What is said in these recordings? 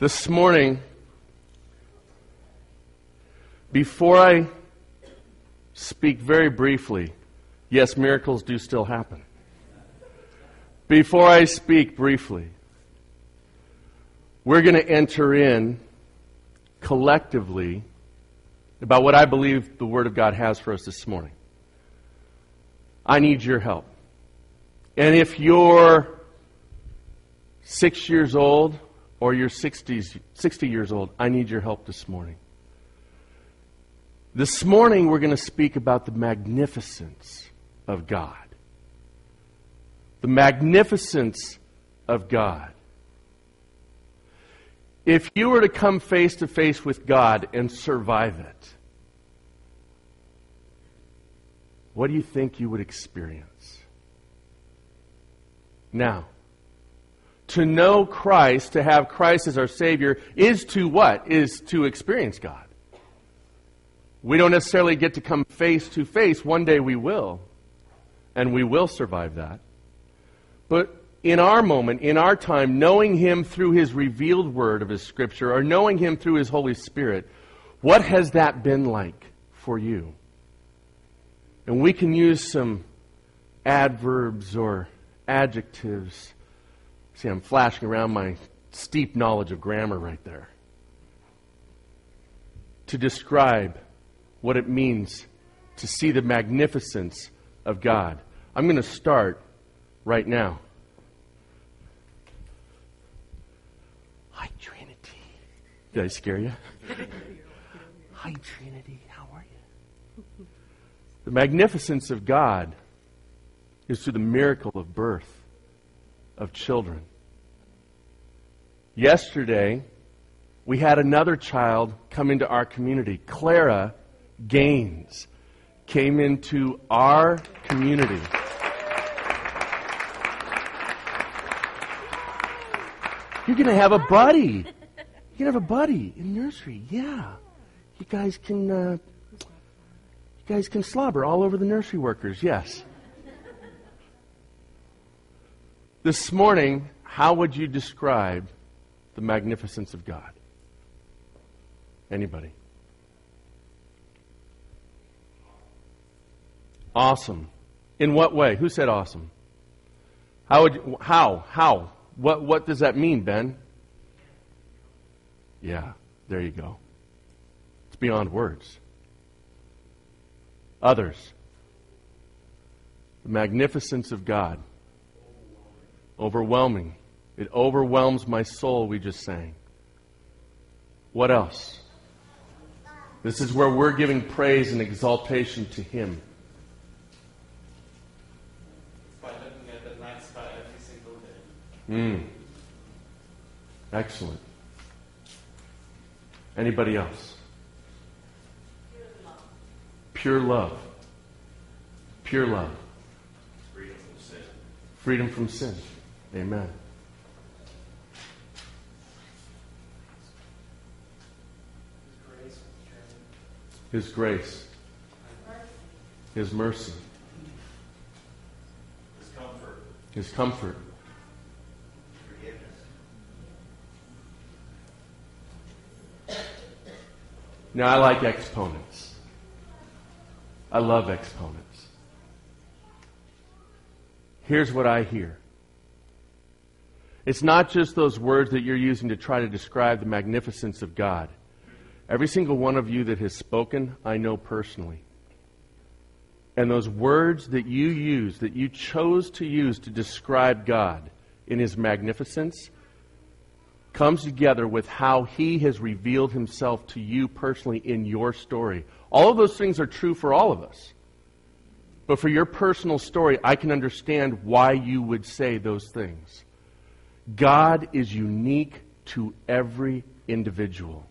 This morning, before I speak very briefly, yes, miracles do still happen. Before I speak briefly, we're going to enter in collectively about what I believe the Word of God has for us this morning. I need your help. And if you're six years old or you're 60, 60 years old, I need your help this morning. This morning, we're going to speak about the magnificence of God. The magnificence of God. If you were to come face to face with God and survive it, what do you think you would experience? Now, to know Christ, to have Christ as our Savior, is to what? Is to experience God. We don't necessarily get to come face to face. One day we will, and we will survive that. But in our moment, in our time, knowing Him through His revealed word of His Scripture, or knowing Him through His Holy Spirit, what has that been like for you? And we can use some adverbs or adjectives. See, I'm flashing around my steep knowledge of grammar right there. To describe what it means to see the magnificence of God. I'm going to start right now. Hi, Trinity. Did I scare you? Hi, Trinity. How are you? The magnificence of God is through the miracle of birth of children. Yesterday, we had another child come into our community. Clara Gaines came into our community. You're going to have a buddy. Going to have a buddy in nursery. Yeah. You guys can uh, you guys can slobber all over the nursery workers. Yes. This morning, how would you describe the magnificence of God? Anybody? Awesome. In what way? Who said awesome? How would you, how how what what does that mean, Ben? Yeah, there you go. It's beyond words. Others. The magnificence of God. Overwhelming. It overwhelms my soul, we just sang. What else? This is where we're giving praise and exaltation to Him. By looking at the night sky every single day. Mm. Excellent. Anybody else? Pure love. Pure love. Freedom from sin. Freedom from sin. Amen. His grace. His mercy. His comfort. His comfort. Now, I like exponents. I love exponents. Here's what I hear it's not just those words that you're using to try to describe the magnificence of God. Every single one of you that has spoken, I know personally. And those words that you use, that you chose to use to describe God in His magnificence, comes together with how He has revealed Himself to you personally in your story. All of those things are true for all of us. But for your personal story, I can understand why you would say those things. God is unique to every individual.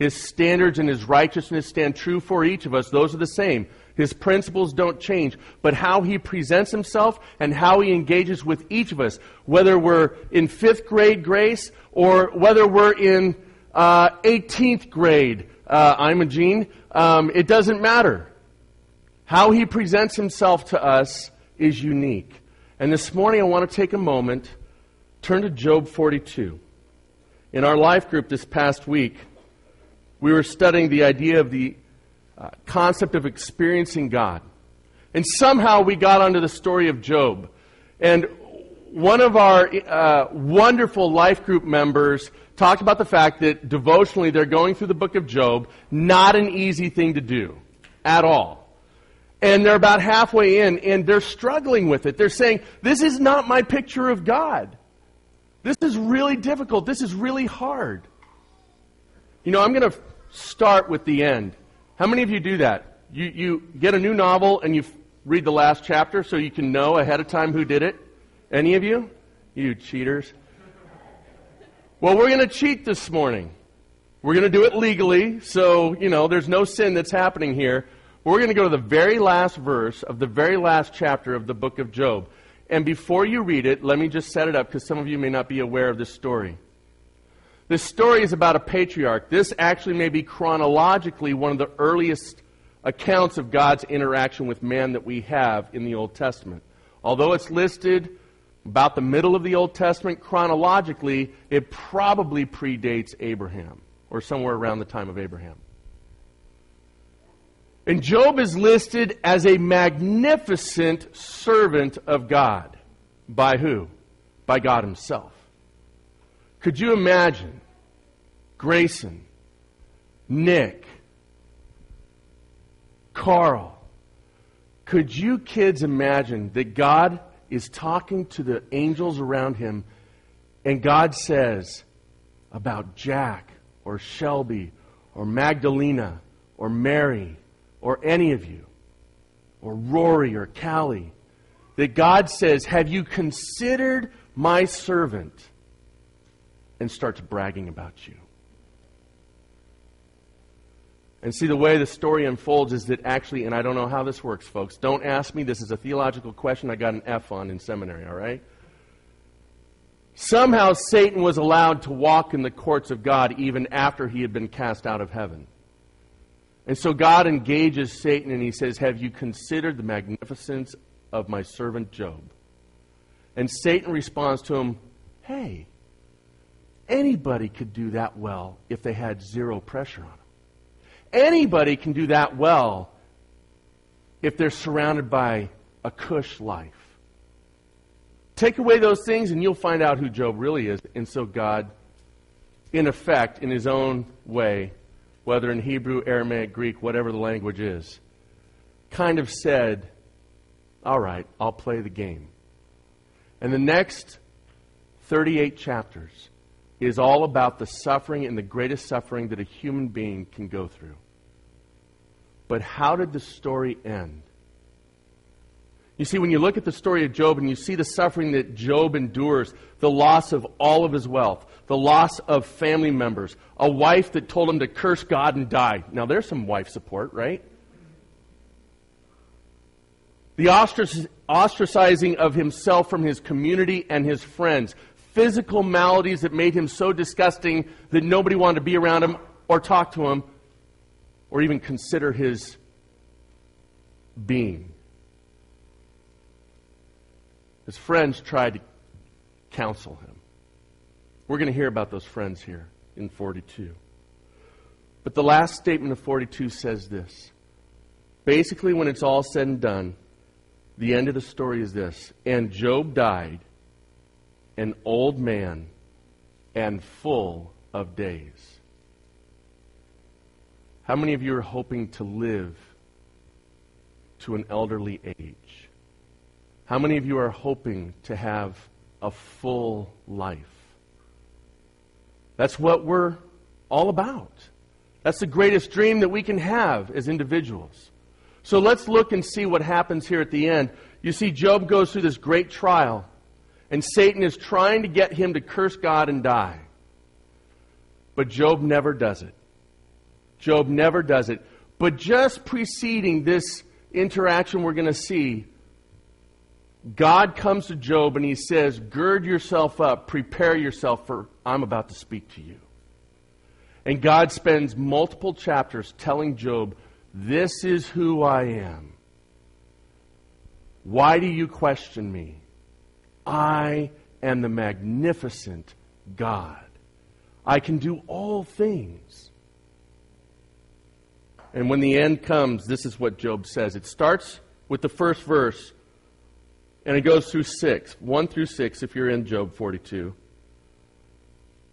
His standards and his righteousness stand true for each of us. Those are the same. His principles don't change, but how he presents himself and how he engages with each of us, whether we're in fifth grade grace or whether we're in uh, 18th grade, uh, I'm a gene, um, it doesn't matter. How he presents himself to us is unique. And this morning I want to take a moment, turn to Job 42. In our life group this past week, we were studying the idea of the uh, concept of experiencing God. And somehow we got onto the story of Job. And one of our uh, wonderful life group members talked about the fact that devotionally they're going through the book of Job, not an easy thing to do at all. And they're about halfway in and they're struggling with it. They're saying, This is not my picture of God. This is really difficult. This is really hard. You know, I'm going to start with the end. How many of you do that? You, you get a new novel and you read the last chapter so you can know ahead of time who did it? Any of you? You cheaters. Well, we're going to cheat this morning. We're going to do it legally, so, you know, there's no sin that's happening here. We're going to go to the very last verse of the very last chapter of the book of Job. And before you read it, let me just set it up because some of you may not be aware of this story. This story is about a patriarch. This actually may be chronologically one of the earliest accounts of God's interaction with man that we have in the Old Testament. Although it's listed about the middle of the Old Testament, chronologically, it probably predates Abraham or somewhere around the time of Abraham. And Job is listed as a magnificent servant of God. By who? By God Himself. Could you imagine Grayson, Nick, Carl? Could you kids imagine that God is talking to the angels around him and God says about Jack or Shelby or Magdalena or Mary or any of you, or Rory or Callie, that God says, Have you considered my servant? And starts bragging about you. And see, the way the story unfolds is that actually, and I don't know how this works, folks. Don't ask me. This is a theological question I got an F on in seminary, all right? Somehow Satan was allowed to walk in the courts of God even after he had been cast out of heaven. And so God engages Satan and he says, Have you considered the magnificence of my servant Job? And Satan responds to him, Hey, anybody could do that well if they had zero pressure on them. Anybody can do that well if they're surrounded by a cush life. Take away those things and you'll find out who Job really is. And so God, in effect, in his own way, whether in Hebrew, Aramaic, Greek, whatever the language is, kind of said, All right, I'll play the game. And the next 38 chapters is all about the suffering and the greatest suffering that a human being can go through. But how did the story end? You see, when you look at the story of Job and you see the suffering that Job endures, the loss of all of his wealth, the loss of family members, a wife that told him to curse God and die. Now, there's some wife support, right? The ostracizing of himself from his community and his friends, physical maladies that made him so disgusting that nobody wanted to be around him or talk to him or even consider his being. His friends tried to counsel him. We're going to hear about those friends here in 42. But the last statement of 42 says this. Basically, when it's all said and done, the end of the story is this. And Job died, an old man and full of days. How many of you are hoping to live to an elderly age? How many of you are hoping to have a full life? That's what we're all about. That's the greatest dream that we can have as individuals. So let's look and see what happens here at the end. You see, Job goes through this great trial, and Satan is trying to get him to curse God and die. But Job never does it. Job never does it. But just preceding this interaction we're going to see, God comes to Job and he says, Gird yourself up, prepare yourself for I'm about to speak to you. And God spends multiple chapters telling Job, This is who I am. Why do you question me? I am the magnificent God. I can do all things. And when the end comes, this is what Job says. It starts with the first verse, and it goes through 6, 1 through 6, if you're in Job 42.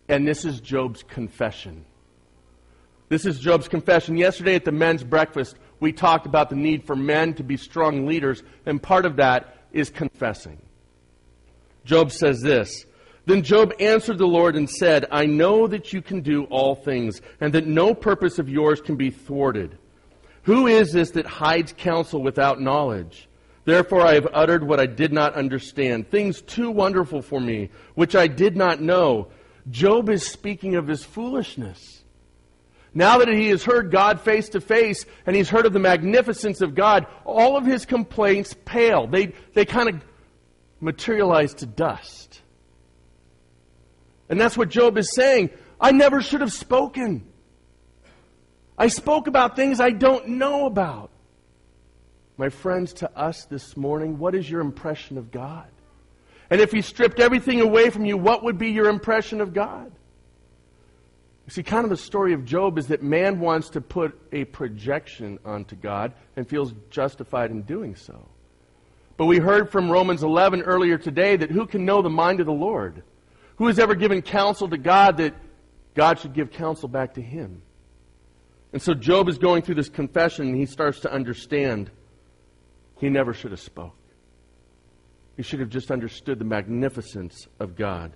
And this is Job's confession. This is Job's confession. Yesterday at the men's breakfast, we talked about the need for men to be strong leaders, and part of that is confessing. Job says this Then Job answered the Lord and said, I know that you can do all things, and that no purpose of yours can be thwarted. Who is this that hides counsel without knowledge? Therefore I have uttered what I did not understand, things too wonderful for me, which I did not know. Job is speaking of his foolishness. Now that he has heard God face to face and he's heard of the magnificence of God, all of his complaints pale. They, they kind of materialize to dust. And that's what Job is saying. I never should have spoken. I spoke about things I don't know about. My friends, to us this morning, what is your impression of God? And if he stripped everything away from you, what would be your impression of God? You see, kind of the story of Job is that man wants to put a projection onto God and feels justified in doing so. But we heard from Romans 11 earlier today that who can know the mind of the Lord? Who has ever given counsel to God that God should give counsel back to him? And so Job is going through this confession and he starts to understand he never should have spoke. He should have just understood the magnificence of God.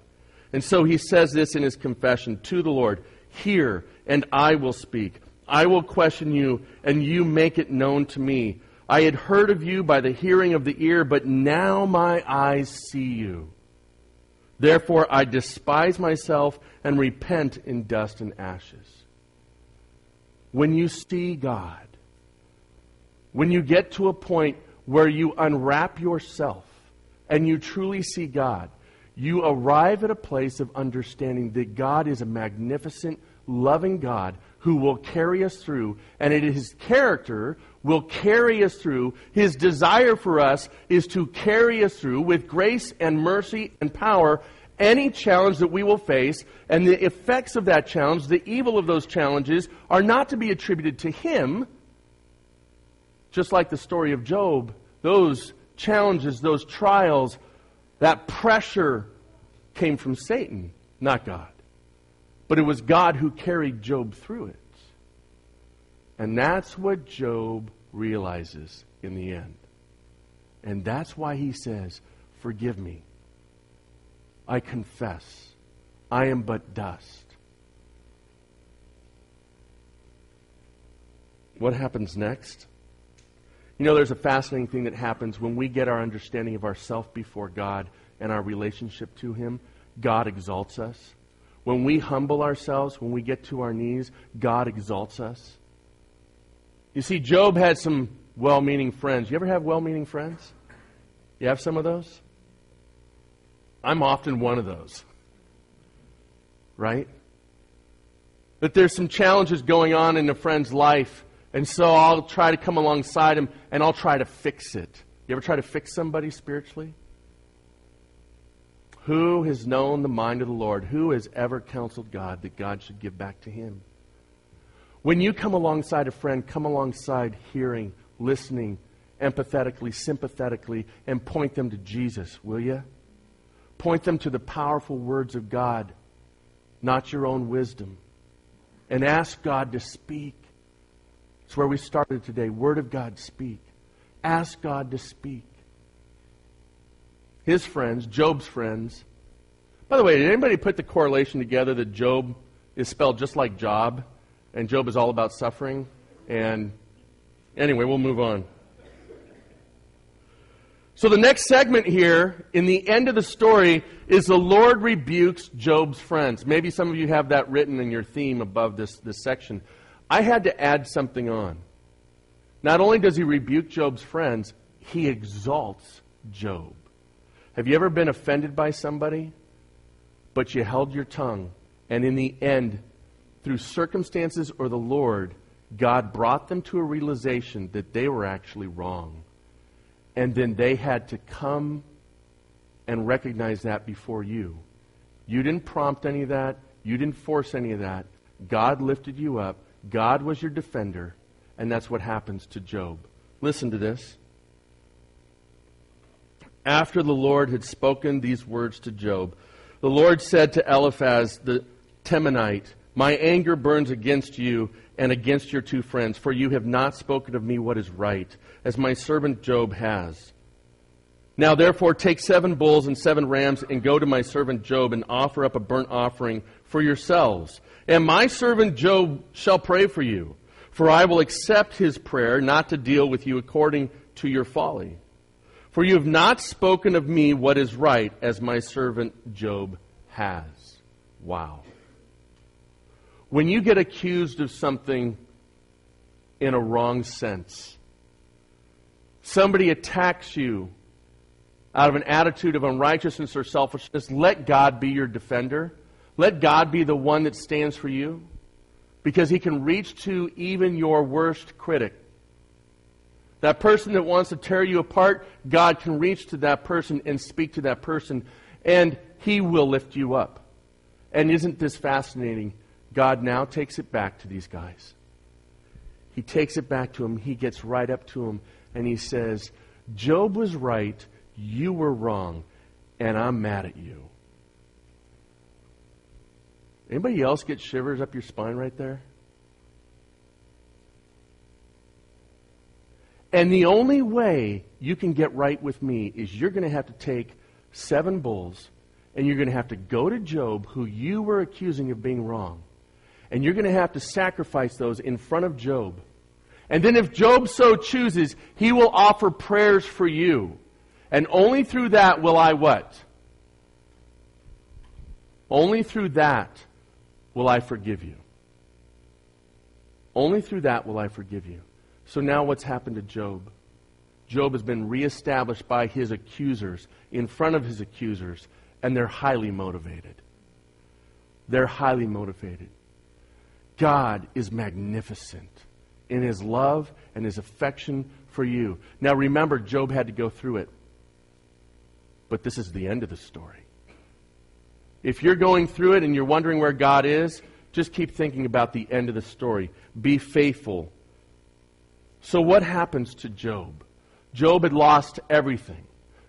And so he says this in his confession to the Lord. Hear, and I will speak. I will question you, and you make it known to me. I had heard of you by the hearing of the ear, but now my eyes see you. Therefore I despise myself and repent in dust and ashes. When you see God, when you get to a point where you unwrap yourself and you truly see God, you arrive at a place of understanding that God is a magnificent, loving God who will carry us through, and it is His character will carry us through. His desire for us is to carry us through with grace and mercy and power any challenge that we will face, and the effects of that challenge, the evil of those challenges, are not to be attributed to Him. Just like the story of Job, those challenges, those trials, that pressure came from Satan, not God. But it was God who carried Job through it. And that's what Job realizes in the end. And that's why he says, Forgive me. I confess. I am but dust. What happens next? You know, there's a fascinating thing that happens when we get our understanding of ourself before God and our relationship to Him. God exalts us. When we humble ourselves, when we get to our knees, God exalts us. You see, Job had some well meaning friends. You ever have well meaning friends? You have some of those? I'm often one of those. Right? That there's some challenges going on in a friend's life and so I'll try to come alongside him and I'll try to fix it. You ever try to fix somebody spiritually? Who has known the mind of the Lord? Who has ever counseled God that God should give back to him? When you come alongside a friend, come alongside hearing, listening, empathetically, sympathetically, and point them to Jesus, will you? Point them to the powerful words of God, not your own wisdom. And ask God to speak. It's where we started today. Word of God, speak. Ask God to speak. His friends, Job's friends. By the way, did anybody put the correlation together that Job is spelled just like Job, and Job is all about suffering? And anyway, we'll move on. So the next segment here, in the end of the story, is the Lord rebukes Job's friends. Maybe some of you have that written in your theme above this, this section. I had to add something on. Not only does he rebuke Job's friends, he exalts Job. Have you ever been offended by somebody, but you held your tongue, and in the end, through circumstances or the Lord, God brought them to a realization that they were actually wrong. And then they had to come and recognize that before you. You didn't prompt any of that. You didn't force any of that. God lifted you up. God was your defender. And that's what happens to Job. Listen to this. After the Lord had spoken these words to Job, the Lord said to Eliphaz the Temanite, My anger burns against you and against your two friends, for you have not spoken of me what is right, as my servant Job has. Now therefore take seven bulls and seven rams and go to my servant Job and offer up a burnt offering for yourselves. And my servant Job shall pray for you, for I will accept his prayer not to deal with you according to your folly. For you have not spoken of me what is right, as my servant Job has. Wow. When you get accused of something in a wrong sense, somebody attacks you out of an attitude of unrighteousness or selfishness, let God be your defender. Let God be the one that stands for you. Because he can reach to even your worst critic that person that wants to tear you apart, God can reach to that person and speak to that person, and He will lift you up. And isn't this fascinating? God now takes it back to these guys. He takes it back to him. He gets right up to him, and he says, Job was right, you were wrong, and I'm mad at you. Anybody else get shivers up your spine right there? And the only way you can get right with me is you're going to have to take seven bulls and you're going to have to go to Job, who you were accusing of being wrong. And you're going to have to sacrifice those in front of Job. And then, if Job so chooses, he will offer prayers for you. And only through that will I what? Only through that will I forgive you. Only through that will I forgive you. So now what's happened to Job? Job has been reestablished by his accusers, in front of his accusers, and they're highly motivated. They're highly motivated. God is magnificent in his love and his affection for you. Now remember, Job had to go through it. But this is the end of the story. If you're going through it and you're wondering where God is, just keep thinking about the end of the story. Be faithful so, what happens to Job? Job had lost everything.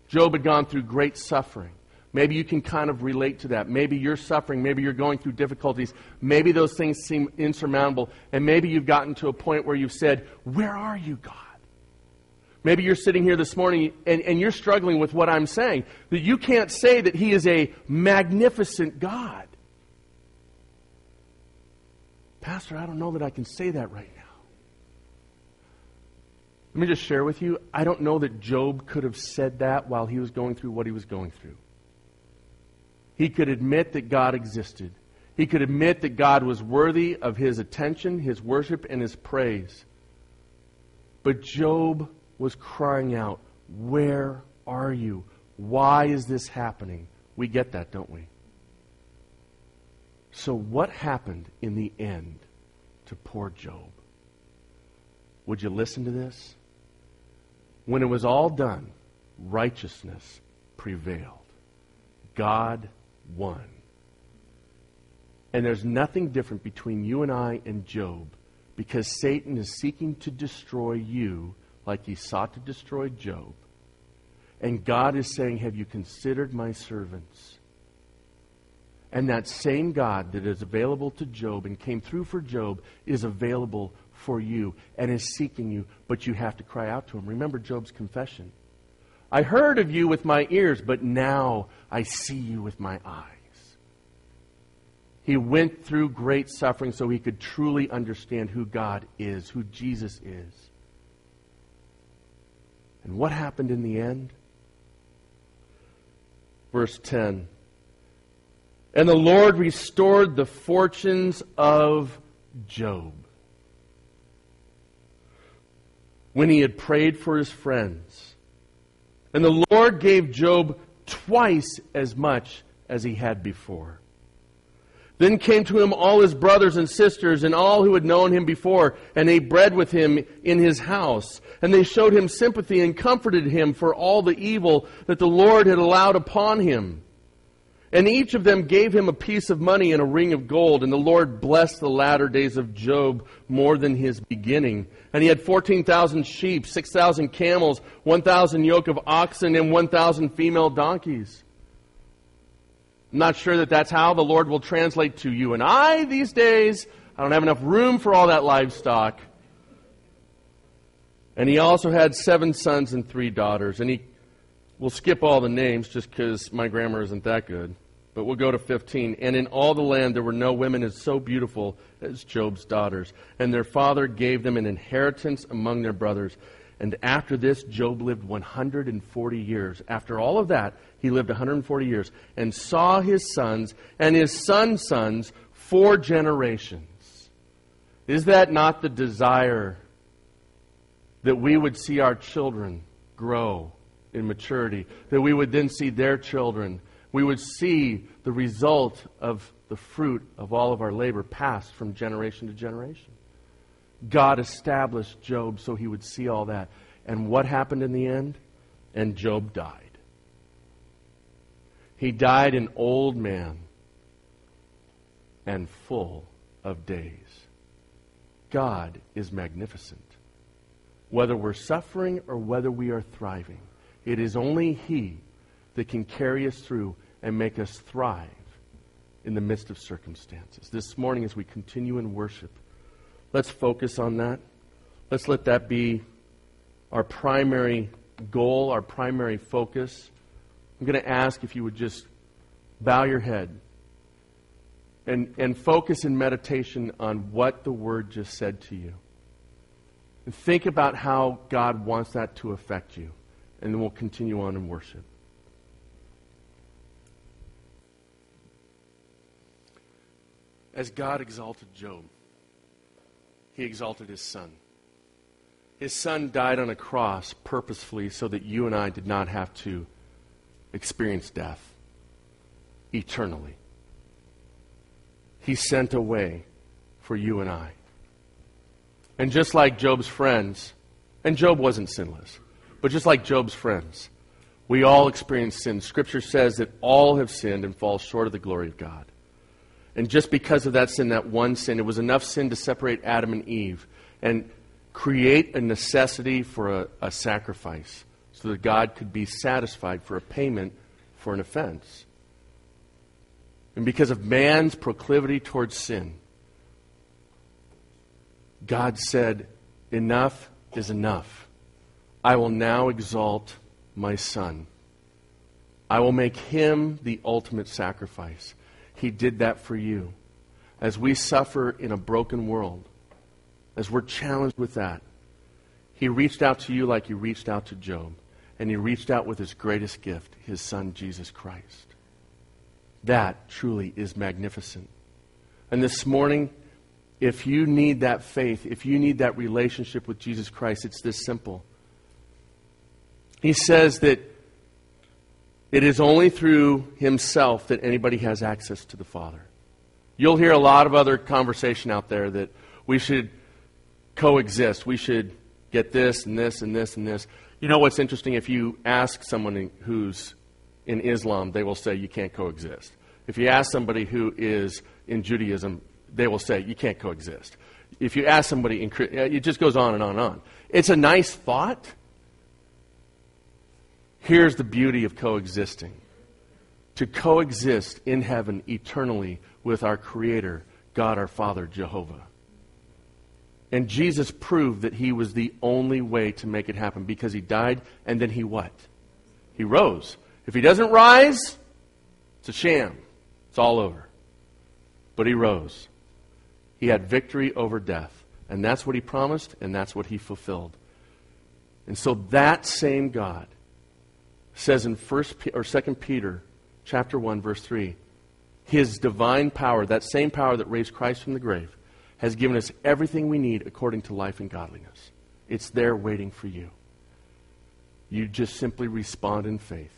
Job had gone through great suffering. Maybe you can kind of relate to that. Maybe you're suffering. Maybe you're going through difficulties. Maybe those things seem insurmountable. And maybe you've gotten to a point where you've said, Where are you, God? Maybe you're sitting here this morning and, and you're struggling with what I'm saying. That you can't say that He is a magnificent God. Pastor, I don't know that I can say that right. Let me just share with you I don't know that Job could have said that while he was going through what he was going through. He could admit that God existed. He could admit that God was worthy of his attention, his worship, and his praise. But Job was crying out, Where are you? Why is this happening? We get that, don't we? So, what happened in the end to poor Job? Would you listen to this? When it was all done, righteousness prevailed. God won. And there's nothing different between you and I and Job because Satan is seeking to destroy you like he sought to destroy Job. And God is saying, Have you considered my servants? And that same God that is available to Job and came through for Job is available for you and is seeking you, but you have to cry out to him. Remember Job's confession. I heard of you with my ears, but now I see you with my eyes. He went through great suffering so he could truly understand who God is, who Jesus is. And what happened in the end? Verse 10 And the Lord restored the fortunes of Job when he had prayed for his friends. And the Lord gave Job twice as much as he had before. Then came to him all his brothers and sisters and all who had known him before, and ate bread with him in his house. And they showed him sympathy and comforted him for all the evil that the Lord had allowed upon him. And each of them gave him a piece of money and a ring of gold. And the Lord blessed the latter days of Job more than his beginning. And he had 14,000 sheep, 6,000 camels, 1,000 yoke of oxen, and 1,000 female donkeys. I'm not sure that that's how the Lord will translate to you and I these days. I don't have enough room for all that livestock. And he also had seven sons and three daughters. And he will skip all the names just because my grammar isn't that good. But we'll go to 15. And in all the land there were no women as so beautiful as Job's daughters. And their father gave them an inheritance among their brothers. And after this, Job lived 140 years. After all of that, he lived 140 years and saw his sons and his sons' sons four generations. Is that not the desire that we would see our children grow in maturity? That we would then see their children we would see the result of the fruit of all of our labor passed from generation to generation. God established Job so he would see all that. And what happened in the end? And Job died. He died an old man and full of days. God is magnificent. Whether we're suffering or whether we are thriving, it is only He that can carry us through and make us thrive in the midst of circumstances. This morning, as we continue in worship, let's focus on that. Let's let that be our primary goal, our primary focus. I'm going to ask if you would just bow your head and, and focus in meditation on what the Word just said to you. And think about how God wants that to affect you. And then we'll continue on in worship. As God exalted Job, he exalted his son. His son died on a cross purposefully so that you and I did not have to experience death eternally. He sent a way for you and I. And just like Job's friends, and Job wasn't sinless, but just like Job's friends, we all experience sin. Scripture says that all have sinned and fall short of the glory of God. And just because of that sin, that one sin, it was enough sin to separate Adam and Eve and create a necessity for a, a sacrifice so that God could be satisfied for a payment for an offense. And because of man's proclivity towards sin, God said, Enough is enough. I will now exalt my son. I will make him the ultimate sacrifice. He did that for you. As we suffer in a broken world, as we're challenged with that, He reached out to you like He reached out to Job. And He reached out with His greatest gift, His Son, Jesus Christ. That truly is magnificent. And this morning, if you need that faith, if you need that relationship with Jesus Christ, it's this simple. He says that it is only through himself that anybody has access to the Father. You'll hear a lot of other conversation out there that we should coexist. We should get this and this and this and this. You know what's interesting? If you ask someone who's in Islam, they will say you can't coexist. If you ask somebody who is in Judaism, they will say you can't coexist. If you ask somebody in uh, it just goes on and on and on. It's a nice thought Here's the beauty of coexisting to coexist in heaven eternally with our Creator, God our Father, Jehovah. And Jesus proved that he was the only way to make it happen because he died and then he what? He rose. If he doesn't rise, it's a sham. It's all over. But he rose. He had victory over death. And that's what he promised, and that's what he fulfilled. And so that same God says in first or second Peter chapter 1 verse 3 his divine power that same power that raised Christ from the grave has given us everything we need according to life and godliness. It's there waiting for you. You just simply respond in faith.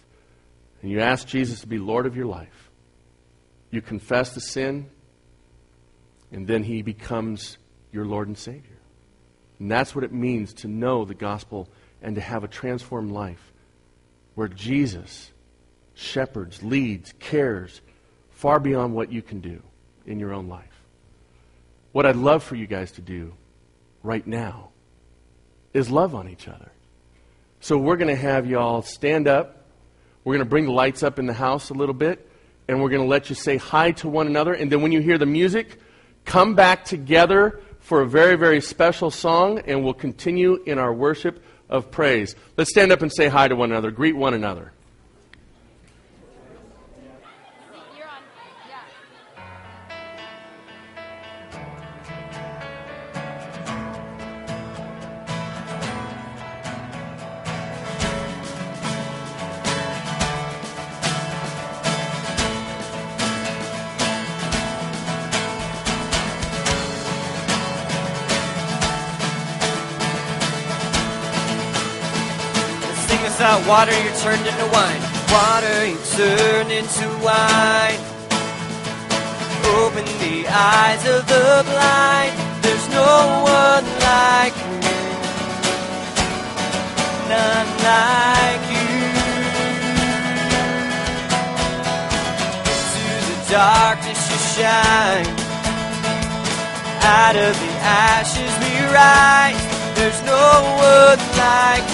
And you ask Jesus to be Lord of your life. You confess the sin and then he becomes your Lord and Savior. And that's what it means to know the gospel and to have a transformed life where Jesus shepherds, leads, cares, far beyond what you can do in your own life. What I'd love for you guys to do right now is love on each other. So we're going to have y'all stand up. We're going to bring the lights up in the house a little bit, and we're going to let you say hi to one another. And then when you hear the music, come back together for a very, very special song, and we'll continue in our worship of praise. Let's stand up and say hi to one another, greet one another. Turned into wine. Water, you turned into wine. Open the eyes of the blind. There's no one like you. None like you. Into the darkness you shine. Out of the ashes we rise. There's no one like you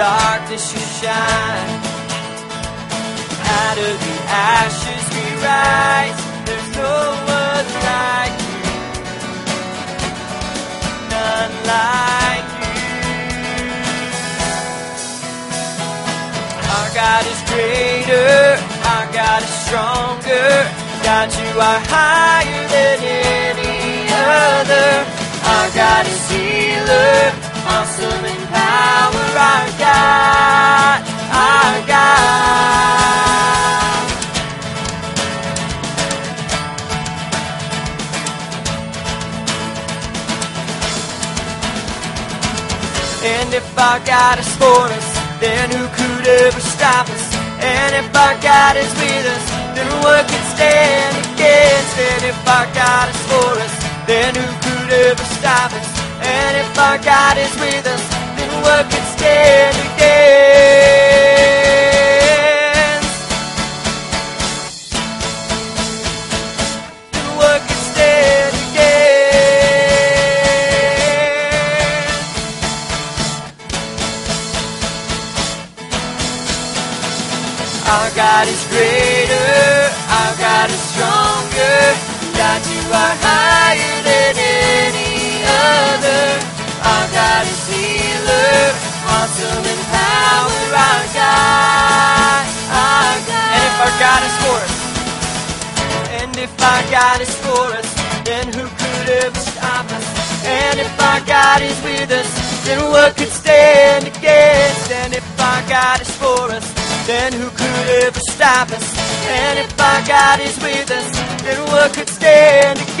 Darkness you shine. Out of the ashes we rise. There's no one like you. None like you. Our God is greater. Our God is stronger. God, you are higher than any other. Our God is healer awesome in power, our God, our God. And if our God is for us, then who could ever stop us? And if our God is with us, then what can stand against? If our God is for us, then who could ever stop us? And if our God is with us, then what can stand against? What can stand against? Our God is greater, our God is stronger. God, you are higher. Our God is healer, awesome in power. Our God, our God. And if our God is for us, and if our God is for us, then who could ever stop us? And if our God is with us, then what could stand against? And if our God is for us, then who could ever stop us? And if our God is with us, then what could stand against?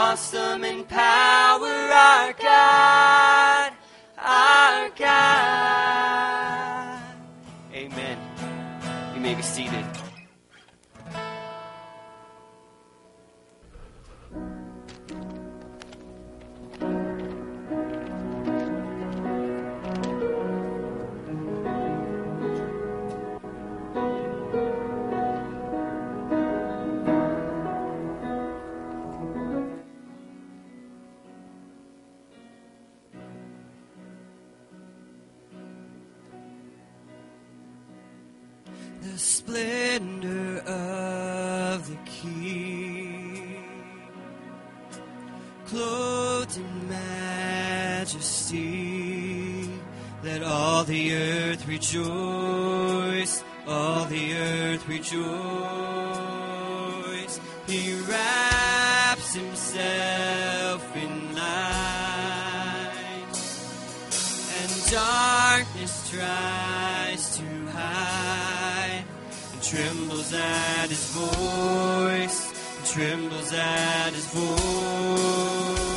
awesome in power. Our God, our God. Amen. You may be seated. All the earth rejoice, all the earth rejoice. He wraps himself in light, and darkness tries to hide, and trembles at his voice, and trembles at his voice.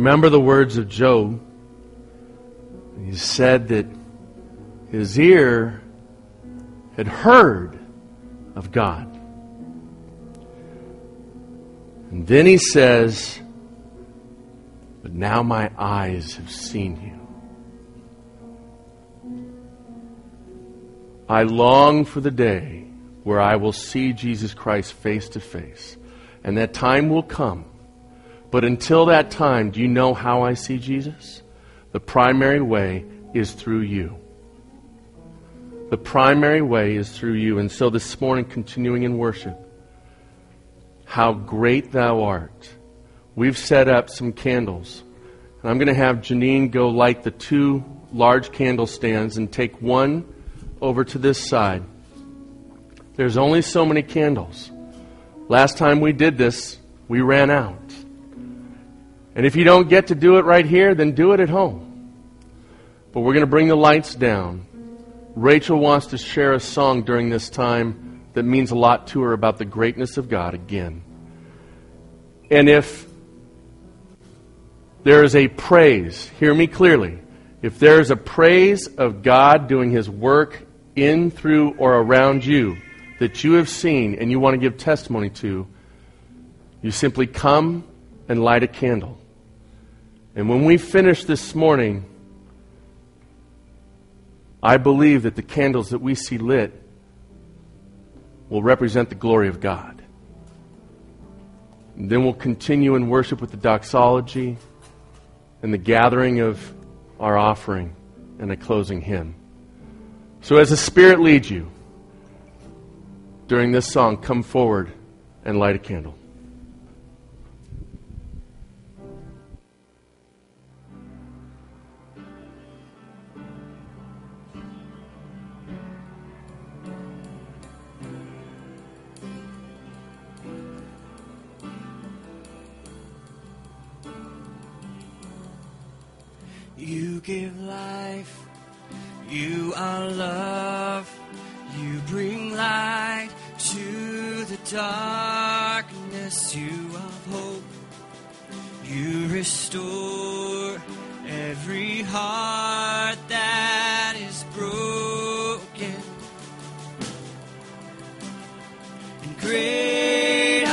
Remember the words of Job. He said that his ear had heard of God. And then he says, But now my eyes have seen you. I long for the day where I will see Jesus Christ face to face. And that time will come but until that time, do you know how I see Jesus? The primary way is through you. The primary way is through you. And so this morning, continuing in worship, how great thou art. We've set up some candles. And I'm going to have Janine go light the two large candle stands and take one over to this side. There's only so many candles. Last time we did this, we ran out. And if you don't get to do it right here, then do it at home. But we're going to bring the lights down. Rachel wants to share a song during this time that means a lot to her about the greatness of God again. And if there is a praise, hear me clearly. If there is a praise of God doing His work in, through, or around you that you have seen and you want to give testimony to, you simply come and light a candle. And when we finish this morning, I believe that the candles that we see lit will represent the glory of God. And then we'll continue in worship with the doxology and the gathering of our offering and a closing hymn. So, as the Spirit leads you during this song, come forward and light a candle. You give life, you are love, you bring light to the darkness, you are hope, you restore every heart that is broken. And great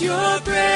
your breath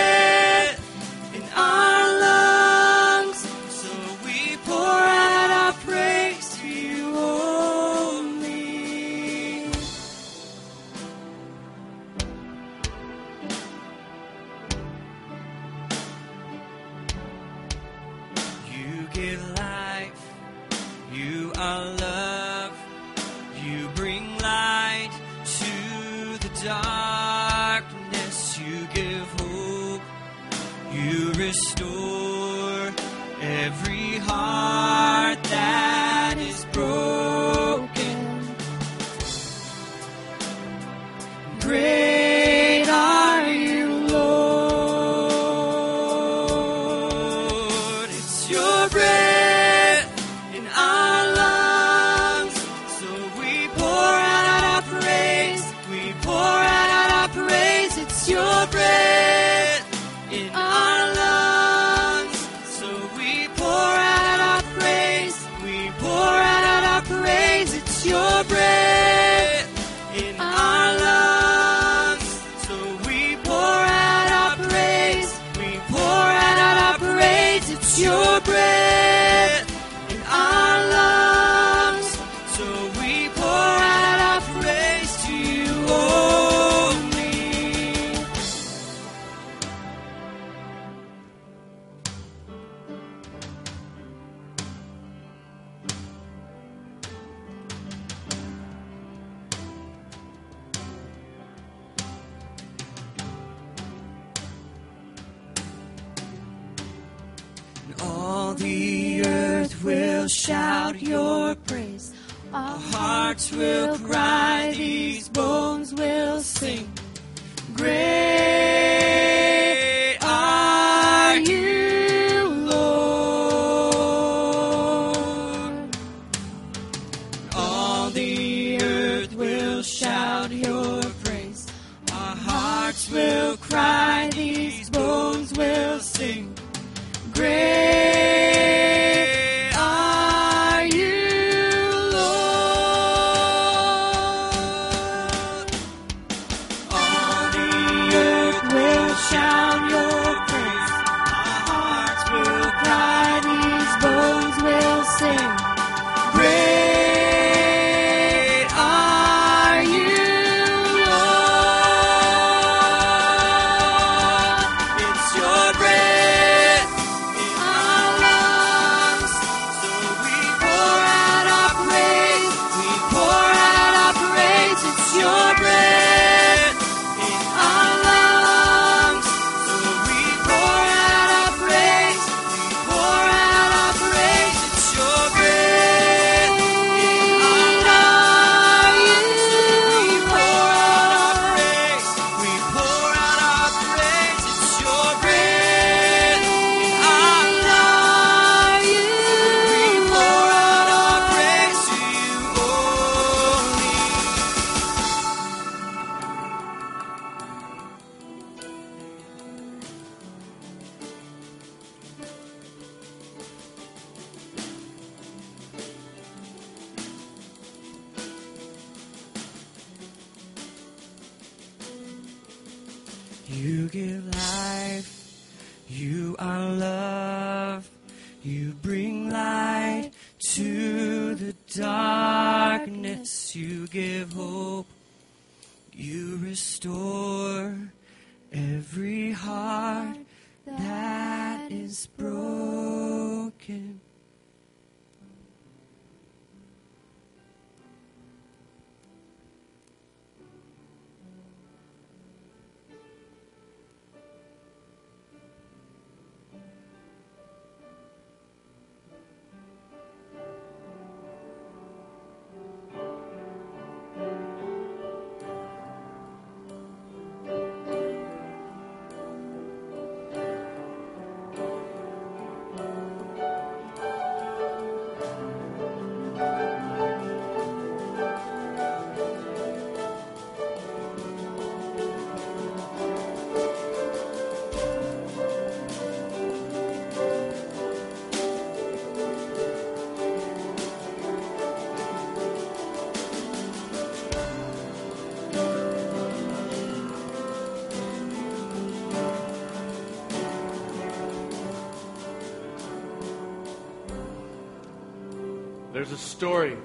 There's a story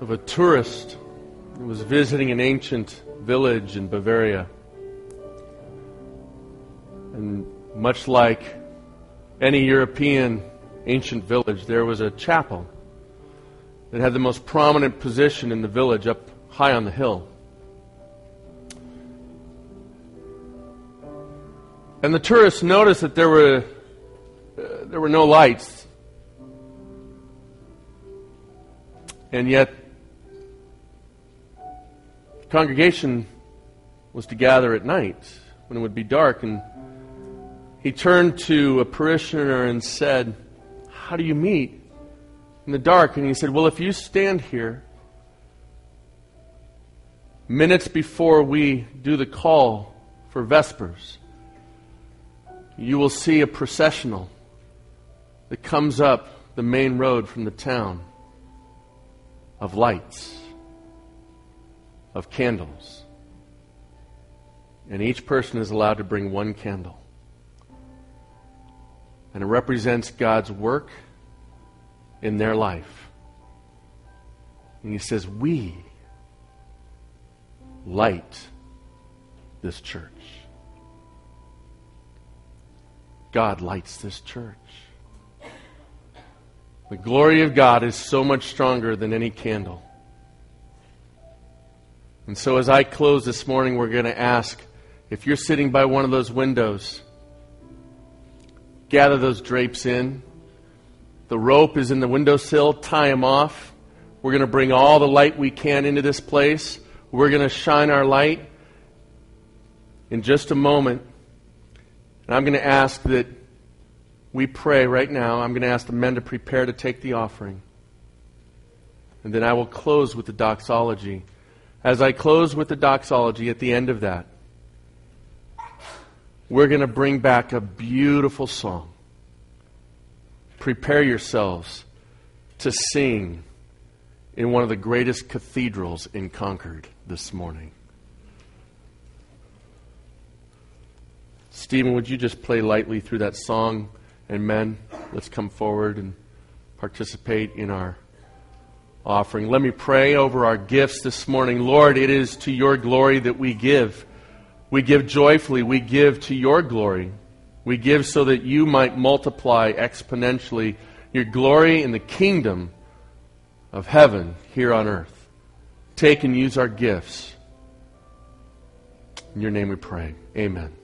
of a tourist who was visiting an ancient village in Bavaria. And much like any European ancient village, there was a chapel that had the most prominent position in the village up high on the hill. And the tourists noticed that there were, uh, there were no lights And yet, the congregation was to gather at night when it would be dark. And he turned to a parishioner and said, How do you meet in the dark? And he said, Well, if you stand here minutes before we do the call for Vespers, you will see a processional that comes up the main road from the town of lights, of candles. And each person is allowed to bring one candle. And it represents God's work in their life. And he says, We light this church. God lights this church. The glory of God is so much stronger than any candle. And so, as I close this morning, we're going to ask if you're sitting by one of those windows, gather those drapes in. The rope is in the windowsill, tie them off. We're going to bring all the light we can into this place. We're going to shine our light in just a moment. And I'm going to ask that we pray right now. I'm going to ask the men to prepare to take the offering. And then I will close with the doxology. As I close with the doxology at the end of that, we're going to bring back a beautiful song. Prepare yourselves to sing in one of the greatest cathedrals in Concord this morning. Stephen, would you just play lightly through that song? And men, let's come forward and participate in our offering. Let me pray over our gifts this morning. Lord, it is to your glory that we give. We give joyfully. We give to your glory. We give so that you might multiply exponentially your glory in the kingdom of heaven here on earth. Take and use our gifts. In your name we pray. Amen.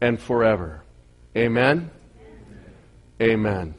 and forever. Amen? Amen.